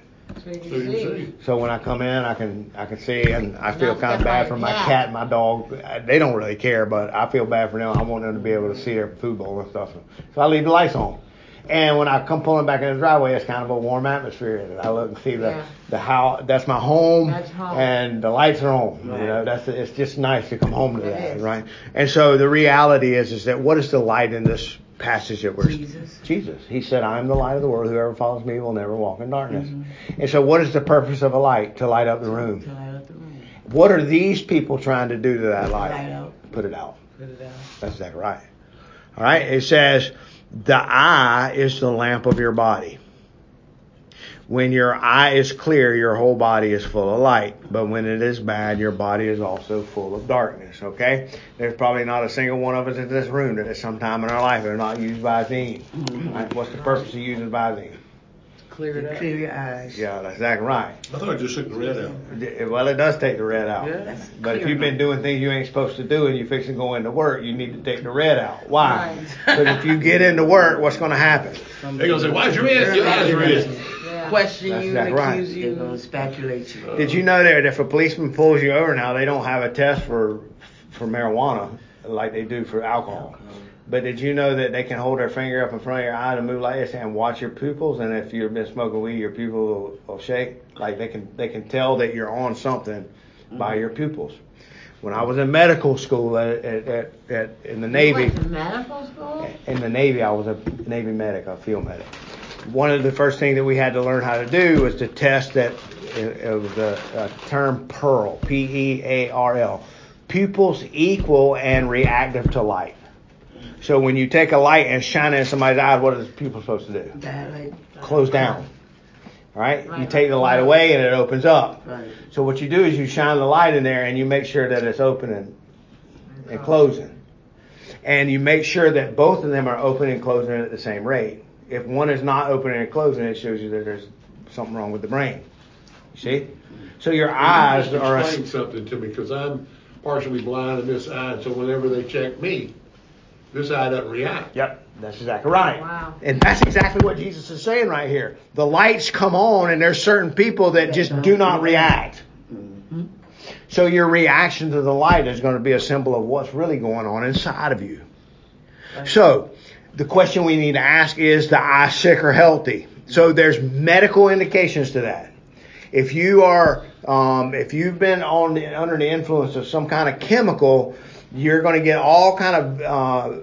So you So see. see. So when I come in, I can I can see, and I feel kind of bad for my that. cat and my dog. They don't really care, but I feel bad for them. I want them to be able to see their food bowl and stuff. So I leave the lights on. And when I come pulling back in the driveway, it's kind of a warm atmosphere. in it. I look and see the Yeah. the how that's my home, That's home. and the lights are on. You Right. know, that's it's just nice to come home to It that, is. right? And so the reality is is that what is the light in this passage that we're Jesus. Jesus. He said, I am the light of the world. Whoever follows me will never walk in darkness. Mm-hmm. And so, what is the purpose of a light? To light up the To room. light up the room. What are these people trying to do to that light? Light out. Put it out. Put it out. That's exactly right. All right. It says, the eye is the lamp of your body. When your eye is clear, your whole body is full of light. But when it is bad, your body is also full of darkness. Okay? There's probably not a single one of us in this room that at some time in our life have not used Visine. Right? What's the purpose of using Visine? Clear it up. clear your eyes. Yeah, that's exactly right. I thought I just took the red out. Well, it does take the red out. Yeah. That's But if you've been doing things you ain't supposed to do and you're fixing to go into work, you need to take the red out. Why? Right. Because if you get into work, what's going to happen? They're gonna say, why's your red? Your eyes are red. Yeah. Question That's you, exactly and right. accuse They're you. gonna speculate you. Did you know that if a policeman pulls you over now, they don't have a test for for marijuana like they do for alcohol. But did you know that they can hold their finger up in front of your eye to move like this and watch your pupils? And if you've been smoking weed, your pupils will, will shake. Like they can they can tell that you're on something by mm-hmm. your pupils. When I was in medical school at, at, at, at in the You Navy, went medical school? in the Navy, I was a Navy medic, a field medic. One of the first things that we had to learn how to do was to test that it, it was a, a term PEARL, P-E-A-R-L, pupils equal and reactive to light. So when you take a light and shine it in somebody's eyes, what is the pupil supposed to do? Close down. Right? You take the light away and it opens up. Right. So what you do is you shine the light in there and you make sure that it's opening and closing. And you make sure that both of them are opening and closing at the same rate. If one is not opening and closing, it shows you that there's something wrong with the brain. You see? So your eyes You are. Explain something to me, because I'm partially blind in this eye, so whenever they check me, this eye doesn't react. Yep, that's exactly right. Wow. And that's exactly what Jesus is saying right here. The lights come on, and there's certain people that just do not react. Mhm. So your reaction to the light is going to be a symbol of what's really going on inside of you. So the question we need to ask is the eye sick or healthy? So there's medical indications to that. If you are, um, if you've been on the, under the influence of some kind of chemical, you're going to get all kind of uh,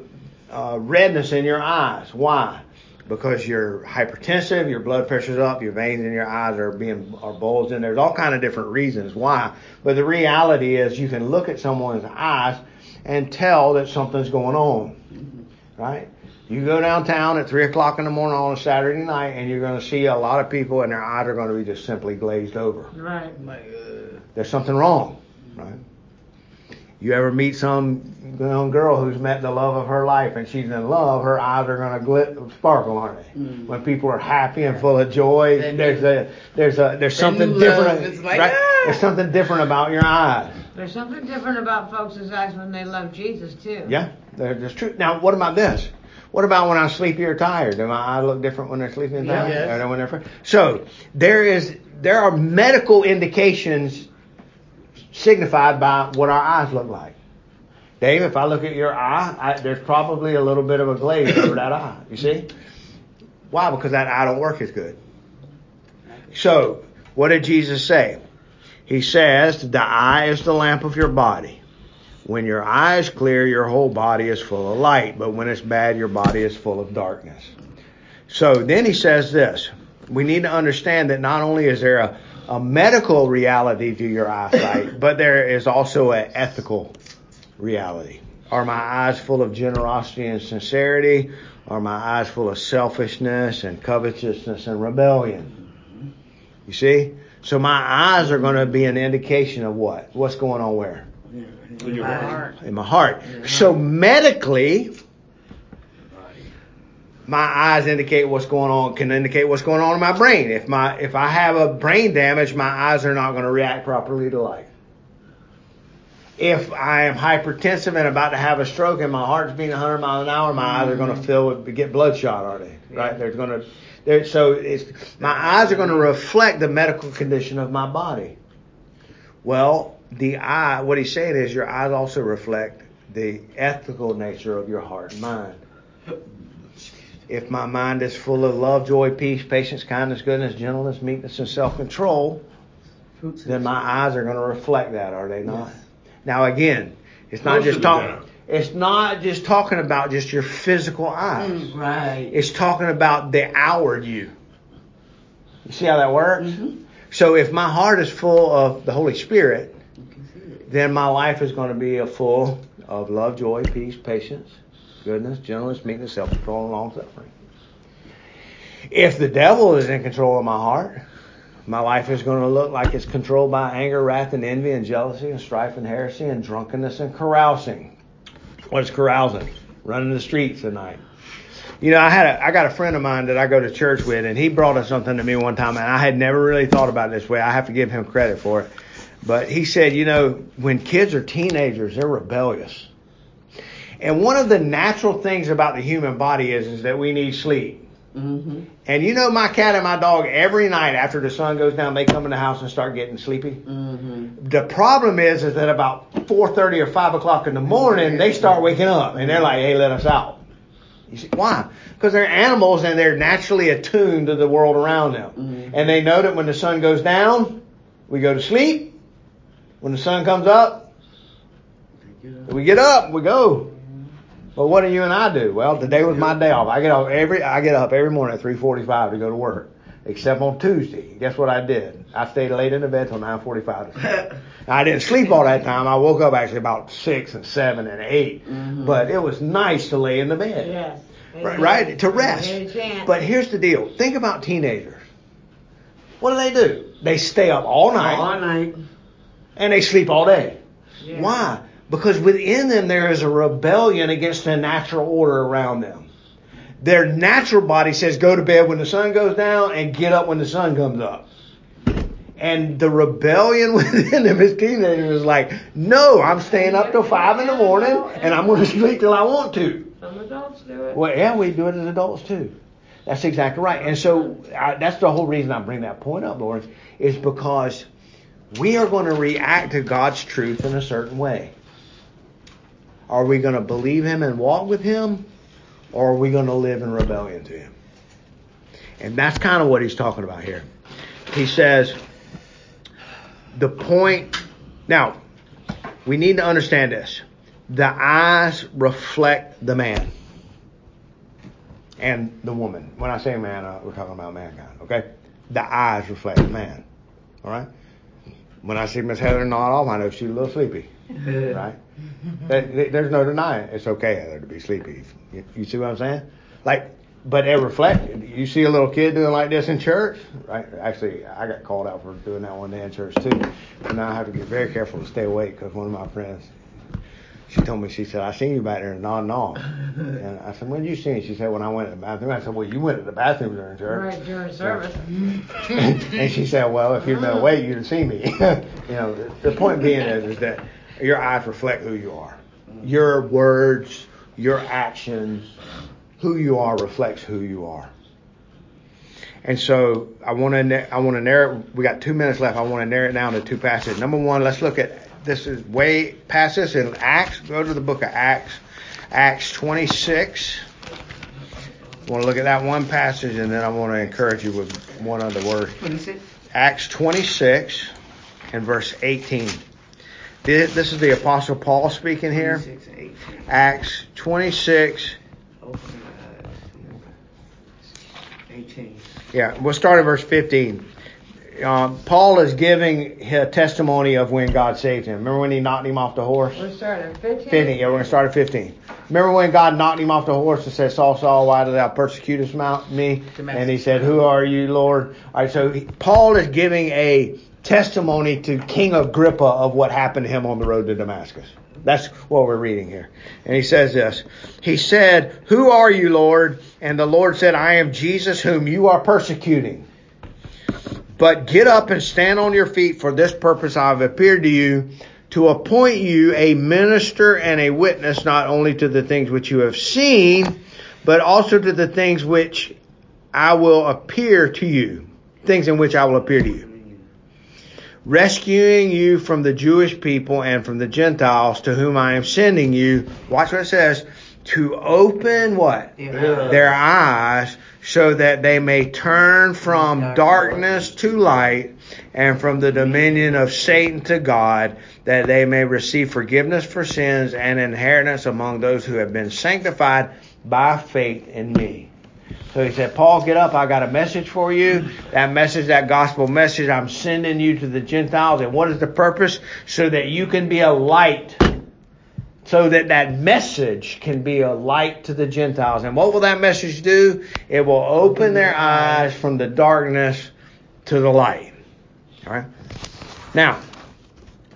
uh, redness in your eyes. Why? Because you're hypertensive, your blood pressure's up, your veins in your eyes are being are bulging. There's all kind of different reasons why. But the reality is, you can look at someone's eyes and tell that something's going on, right? You go downtown at three o'clock in the morning on a Saturday night, and you're going to see a lot of people, and their eyes are going to be just simply glazed over. Right. Like, uh, There's something wrong, right? You ever meet some young girl who's met the love of her life and she's in love, her eyes are going to glit, sparkle, aren't they? Mm. When people are happy and full of joy, That there's a there's a there's something different. is like, right? ah! There's something different about your eyes. There's something different about folks' eyes when they love Jesus too. Yeah, there- there's truth. Now, what about this? What about when I'm sleepy or tired? Do my eyes look different when they're sleepy and tired? Yes. Or when they're so there is there are medical indications signified by what our eyes look like. Dave, if I look at your eye, I, there's probably a little bit of a glaze over that eye. You see? Why? Because that eye don't work as good. So, what did Jesus say? He says, the eye is the lamp of your body. When your eye is clear, your whole body is full of light. But when it's bad, your body is full of darkness. So then he says this. We need to understand that not only is there a, a medical reality to your eyesight, [COUGHS] but there is also an ethical reality. Are my eyes full of generosity and sincerity? Are my eyes full of selfishness and covetousness and rebellion? You see? So my eyes are going to be an indication of what? What's going on where? In your heart. In my heart. So medically, my eyes indicate what's going on, can indicate what's going on in my brain. If my, if I have a brain damage, my eyes are not going to react properly to light. If I am hypertensive and about to have a stroke and my heart's beating 100 miles an hour, my eyes are going to mm-hmm. fill with, get bloodshot, are they? Right? They're going to, they're, so it's, my eyes are going to reflect the medical condition of my body. Well, the eye, what he's saying is your eyes also reflect the ethical nature of your heart and mind. If my mind is full of love, joy, peace, patience, kindness, goodness, gentleness, meekness, and self-control, then my eyes are going to reflect that, are they not? Now again, it's not Most just of talking. It's not just talking about just your physical eyes. Mm, right. It's talking about the outward you. You see how that works? Mhm. So if my heart is full of the Holy Spirit, You can see it. then my life is going to be a full of love, joy, peace, patience, goodness, gentleness, meekness, self-control, and long-suffering. If the devil is in control of my heart, my life is going to look like it's controlled by anger, wrath, and envy, and jealousy, and strife, and heresy, and drunkenness, and carousing. What is carousing? Running the streets at night. You know, I had a, I got a friend of mine that I go to church with, and he brought us something to me one time, and I had never really thought about it this way. I have to give him credit for it. But he said, you know, when kids are teenagers, they're rebellious. And one of the natural things about the human body is, is that we need sleep. Mm-hmm. And you know, my cat and my dog, every night after the sun goes down, they come in the house and start getting sleepy. Mm-hmm. The problem is, is that about 4.30 or 5 o'clock in the morning, they start waking up and they're like, hey, let us out. You see, why? Because they're animals and they're naturally attuned to the world around them. Mhm. And they know that when the sun goes down, we go to sleep. When the sun comes up, we get up, we go. But what do you and I do? Well, today was my day off. I get off every I get up every morning at 3:45 to go to work, except on Tuesday. Guess what I did? I stayed late in the bed till 9:45. [LAUGHS] I didn't sleep all that time. I woke up actually about six and seven and 8 Mhm. But it was nice to lay in the bed, Yes. right? right? To rest. Get a chance. But here's the deal. Think about teenagers. What do they do? They stay up all night All night. and they sleep all day. Yeah. Why? Because within them there is a rebellion against the natural order around them. Their natural body says go to bed when the sun goes down and get up when the sun comes up. And the rebellion [LAUGHS] within them as teenagers is like, no, I'm staying up till five in the morning and I'm going to sleep till I want to. Some adults do it. Well, yeah, we do it as adults too. That's exactly right. And so I, that's the whole reason I bring that point up, Lawrence, is because we are going to react to God's truth in a certain way. Are we going to believe Him and walk with Him, or are we going to live in rebellion to Him? And that's kind of what he's talking about here. He says, the point, now, we need to understand this. The eyes reflect the man and the woman. When I say man, uh, we're talking about mankind, okay? The eyes reflect the man, all right? When I see Miss Heather nod off, I know she's a little sleepy, [LAUGHS] right? There- there- There's no denying it's okay, to be sleepy. You, you see what I'm saying? Like, but it reflected. You see a little kid doing like this in church, right? Actually, I got called out for doing that one day in church too. And now I have to be very careful to stay awake because one of my friends, she told me, she said, I seen you back there nodding off. [LAUGHS] And I said, when did you see me? She said, when I went to the bathroom. I said, well, you went to the bathroom during church. Right during service. [LAUGHS] and she said, well, if you'd been awake, you'd have seen me. [LAUGHS] you know, the, the point being is, is that your eyes reflect who you are. Your words, your actions, who you are reflects who you are. And so I want to I want to narrow. We got two minutes left. I want to narrow it down to two passages. Number one, let's look at this is way past this in Acts. Go to the book of Acts, Acts 26. I want to look at that one passage, and then I want to encourage you with one other word. 26. Acts 26 and verse 18. This this is the Apostle Paul speaking here. 26 Acts 26. Open your 18. Yeah, we'll start at verse 15. Um, Paul is giving his testimony of when God saved him. Remember when he knocked him off the horse? We're starting at 15? 15. Yeah, we're going to start at 15. Remember when God knocked him off the horse and said, Saul, Saul, why did thou persecutest mount me? And he said, Who are you, Lord? All right, so he, Paul is giving a testimony to King Agrippa of what happened to him on the road to Damascus. That's what we're reading here. And he says this. He said, Who are you, Lord? And the Lord said, I am Jesus whom you are persecuting. But get up and stand on your feet. For this purpose I have appeared to you to appoint you a minister and a witness not only to the things which you have seen, but also to the things which I will appear to you. Things in which I will appear to you. Rescuing you from the Jewish people and from the Gentiles to whom I am sending you. Watch what it says. To open what? Yeah. their eyes so that they may turn from darkness to light and from the dominion of Satan to God, that they may receive forgiveness for sins and inheritance among those who have been sanctified by faith in me. So he said, Paul, get up. I got a message for you. That message, that gospel message, I'm sending you to the Gentiles. And what is the purpose? So that you can be a light so that that message can be a light to the Gentiles. And what will that message do? It will open their eyes from the darkness to the light. All right. Now,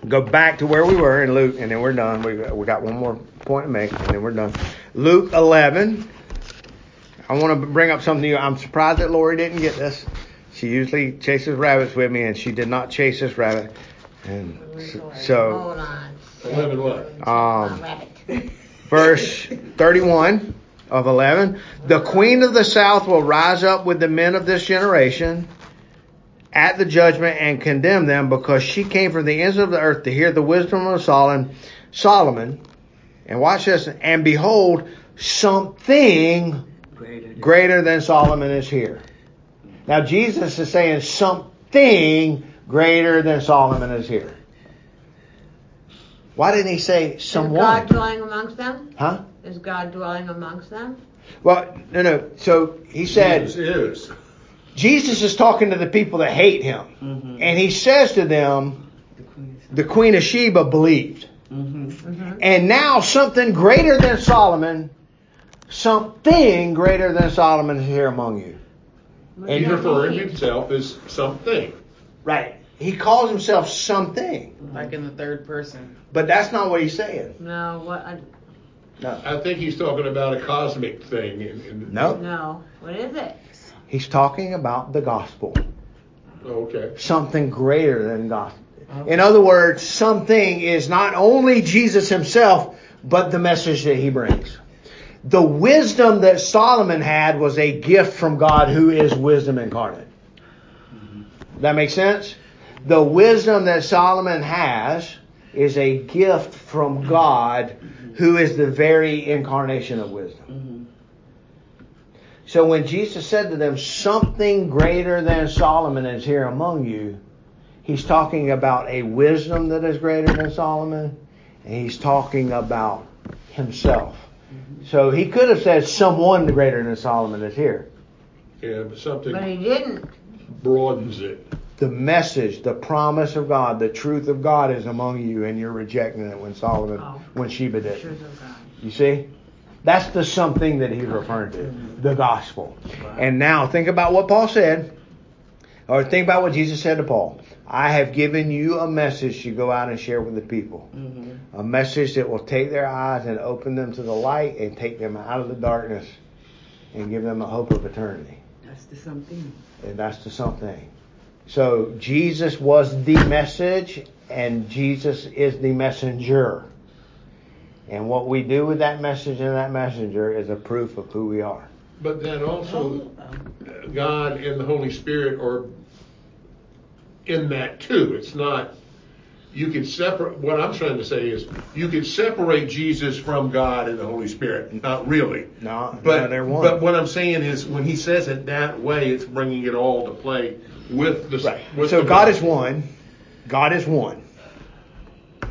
go back to where we were in Luke, and then we're done. We we got one more point to make, and then we're done. Luke 11. I want to bring up something to you. I'm surprised that Lori didn't get this. She usually chases rabbits with me, and she did not chase this rabbit. And so, so Hold on. Eleven what? um, Rabbit. [LAUGHS] verse 31 of 11. The queen of the south will rise up with the men of this generation at the judgment and condemn them because she came from the ends of the earth to hear the wisdom of Solomon. Solomon. And watch this. And behold, something Greater. than- greater than Solomon is here. Now Jesus is saying something greater than Solomon is here. Why didn't he say someone? Is someone? God dwelling amongst them? Huh? Is God dwelling amongst them? Well, no, no. So he said, Jesus is. Jesus is talking to the people that hate him. Mhm. And he says to them, The queen is- the Queen of Sheba believed. Mhm. Mm-hmm. And now something greater than Solomon, something greater than Solomon is here among you. And He's referring to himself as something. Right. He calls himself something. Like in the third person. But that's not what he's saying. No, what? I, No. I think he's talking about a cosmic thing. And, and, No. no. What is it? He's talking about the gospel. Okay. Something greater than gospel. In other words, something is not only Jesus himself, but the message that he brings. The wisdom that Solomon had was a gift from God who is wisdom incarnate. That makes sense? The wisdom that Solomon has is a gift from God who is the very incarnation of wisdom. So when Jesus said to them, something greater than Solomon is here among you, he's talking about a wisdom that is greater than Solomon, and he's talking about himself. So he could have said someone greater than Solomon is here. Yeah, but something But he didn't. broadens it. The message, the promise of God, the truth of God is among you, and you're rejecting it when Solomon, Oh. when Sheba did. Truth of God. You see? That's the something that he's referring to, the gospel. And now think about what Paul said, or think about what Jesus said to Paul. I have given you a message to go out and share with the people. Mhm. A message that will take their eyes and open them to the light and take them out of the darkness and give them a hope of eternity. That's the something. And that's the something. So Jesus was the message and Jesus is the messenger. And what we do with that message and that messenger is a proof of who we are. But then also, Um, God and the Holy Spirit are in that too. It's not, you can separate, what I'm trying to say is, you can separate Jesus from God and the Holy Spirit. Not really. No, But, no, they're one. but what I'm saying is, when he says it that way, it's bringing it all to play with the. Right. With So the God is one. God is one.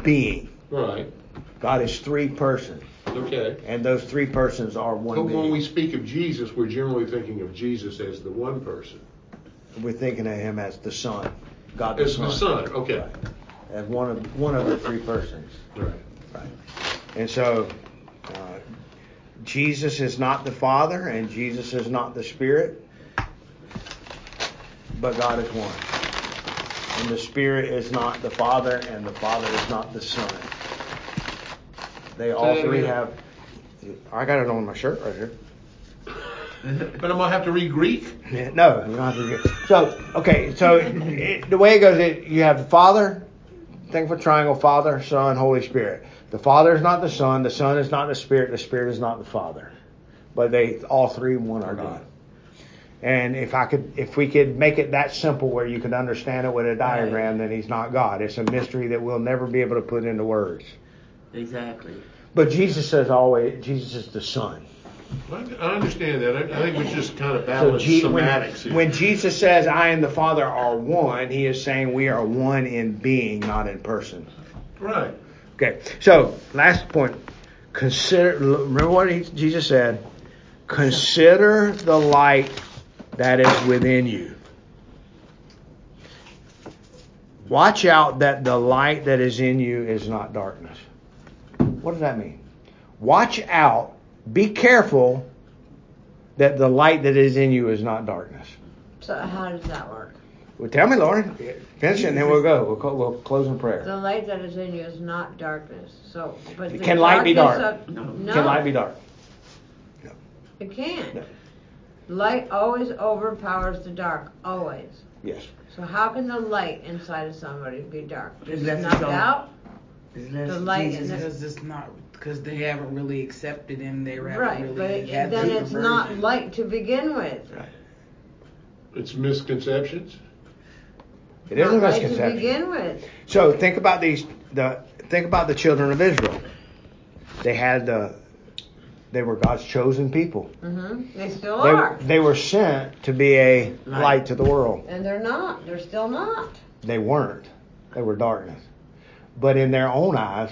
being. Right. God is three persons, Okay. and those three persons are one But when we speak of Jesus, we're generally thinking of Jesus as the one person. We're thinking of him as the Son, God the As Son, the Son. Okay. Right. as one of one of the three persons. Right. Right. And so, uh, Jesus is not the Father, and Jesus is not the Spirit, but God is one. And the Spirit is not the Father, and the Father is not the Son. They all three have. I got it on my shirt right here. [LAUGHS] But I'm gonna have to read Greek. Yeah, No, you don't have to. Get, so okay, so it, the way it goes, it, you have the Father. Think of a triangle: Father, Son, Holy Spirit. The Father is not the Son. The Son is not the Spirit. The Spirit is not the Father. But they all three one are God. And if I could, if we could make it that simple where you could understand it with a diagram, then He's not God. It's a mystery that we'll never be able to put into words. Exactly. But Jesus says always, Jesus is the Son. I I understand that. I, I think we just kind of So balance Je- when, semantics here. when Jesus says, I and the Father are one, he is saying we are one in being, not in person. right. Okay, so last point. Consider, remember what he, Jesus said? Consider the light that is within you. Watch out that the light that is in you is not darkness. What does that mean? Watch out, be careful that the light that is in you is not darkness. So how does that work? Well, tell me, Lord. Finish it, and then we'll go. We'll, co- we'll close in prayer. The light that is in you is not darkness. So, but the Can light be dark? Of, no, Can light be dark? It can't. No. Light always overpowers the dark. Always. Yes. So how can the light inside of somebody be dark? It's It's left snuffed alone. out. It's The light Jesus. in Because it's not because they haven't really accepted him. They haven't Right, really but it, had then the it's not conversion. light to begin with. It's misconceptions. It is a Not light to misconception. begin with. So think about these. The think about the children of Israel. They had the. They were God's chosen people. hmm They still They, are, they were sent to be a Light. light to the world. and they're not. They're still not. They weren't. They were darkness. But in their own eyes,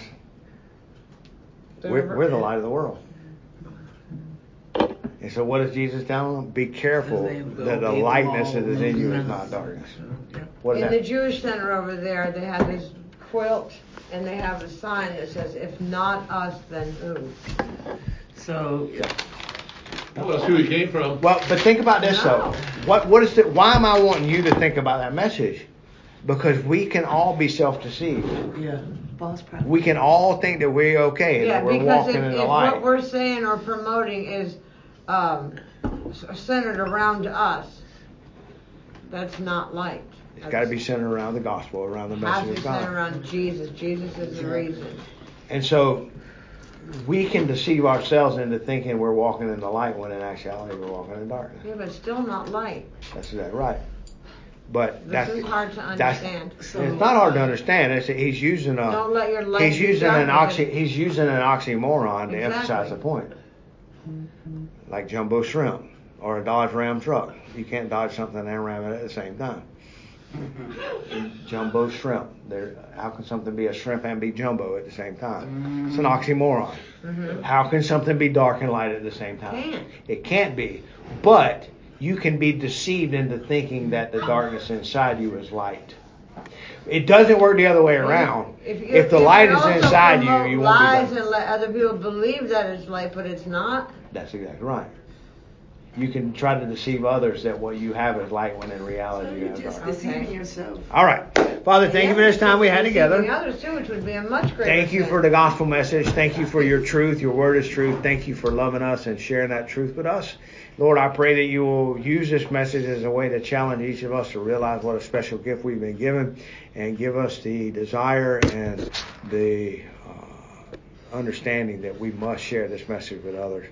we're, we're the light of the world. And so, what does Jesus tell them? Be careful that the lightness that is in you is not darkness. What is In the? Jewish center over there, they have this quilt, and they have a sign that says, "If not us, then who?" So Well, that's who he came from. Well, but think about this No. though. What what is it? Why am I wanting you to think about that message? Because we can all be self-deceived. yeah, false prophet. We can all think that we're okay and Yeah, that we're because walking if, in if the what we're saying or promoting is um, centered around us, that's not light. It's got to be centered around the gospel, around the message. It has to be of centered God. around Jesus. Jesus is the reason. And so we can deceive ourselves into thinking we're walking in the light when in actuality we're walking in the darkness. Yeah, but still not light. That's exactly right. But This that's hard to understand. it's not hard to understand. It's, he's using a Don't let your he's using an oxy he's using an oxymoron to emphasize the point. Like jumbo shrimp or a Dodge Ram truck. You can't dodge something and ram it at the same time. [LAUGHS] Jumbo shrimp. There, how can something be a shrimp and be jumbo at the same time? It's an oxymoron. Mhm. How can something be dark and light at the same time? Can't. It can't be. But you can be deceived into thinking that the darkness inside you is light. It doesn't work the other way around. If, you- If the you light is inside you, you won't be lies and let other people believe that it's light, but it's not. That's exactly right. You can try to deceive others that what you have is light when in reality you you're have just darkness. deceiving Okay. yourself. All right. Father, thank you for this time we had Deceiving together. others too, which would be a much greater. Thank you sin. for the gospel message. Thank you for your truth. Your word is truth. Thank you for loving us and sharing that truth with us. Lord, I pray that you will use this message as a way to challenge each of us to realize what a special gift we've been given and give us the desire and the uh, understanding that we must share this message with others.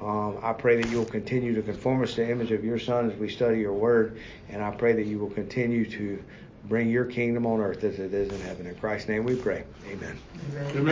Um, I pray that you will continue to conform us to the image of your Son as we study your word, and I pray that you will continue to bring your kingdom on earth as it is in heaven. In Christ's name we pray. Amen. Amen.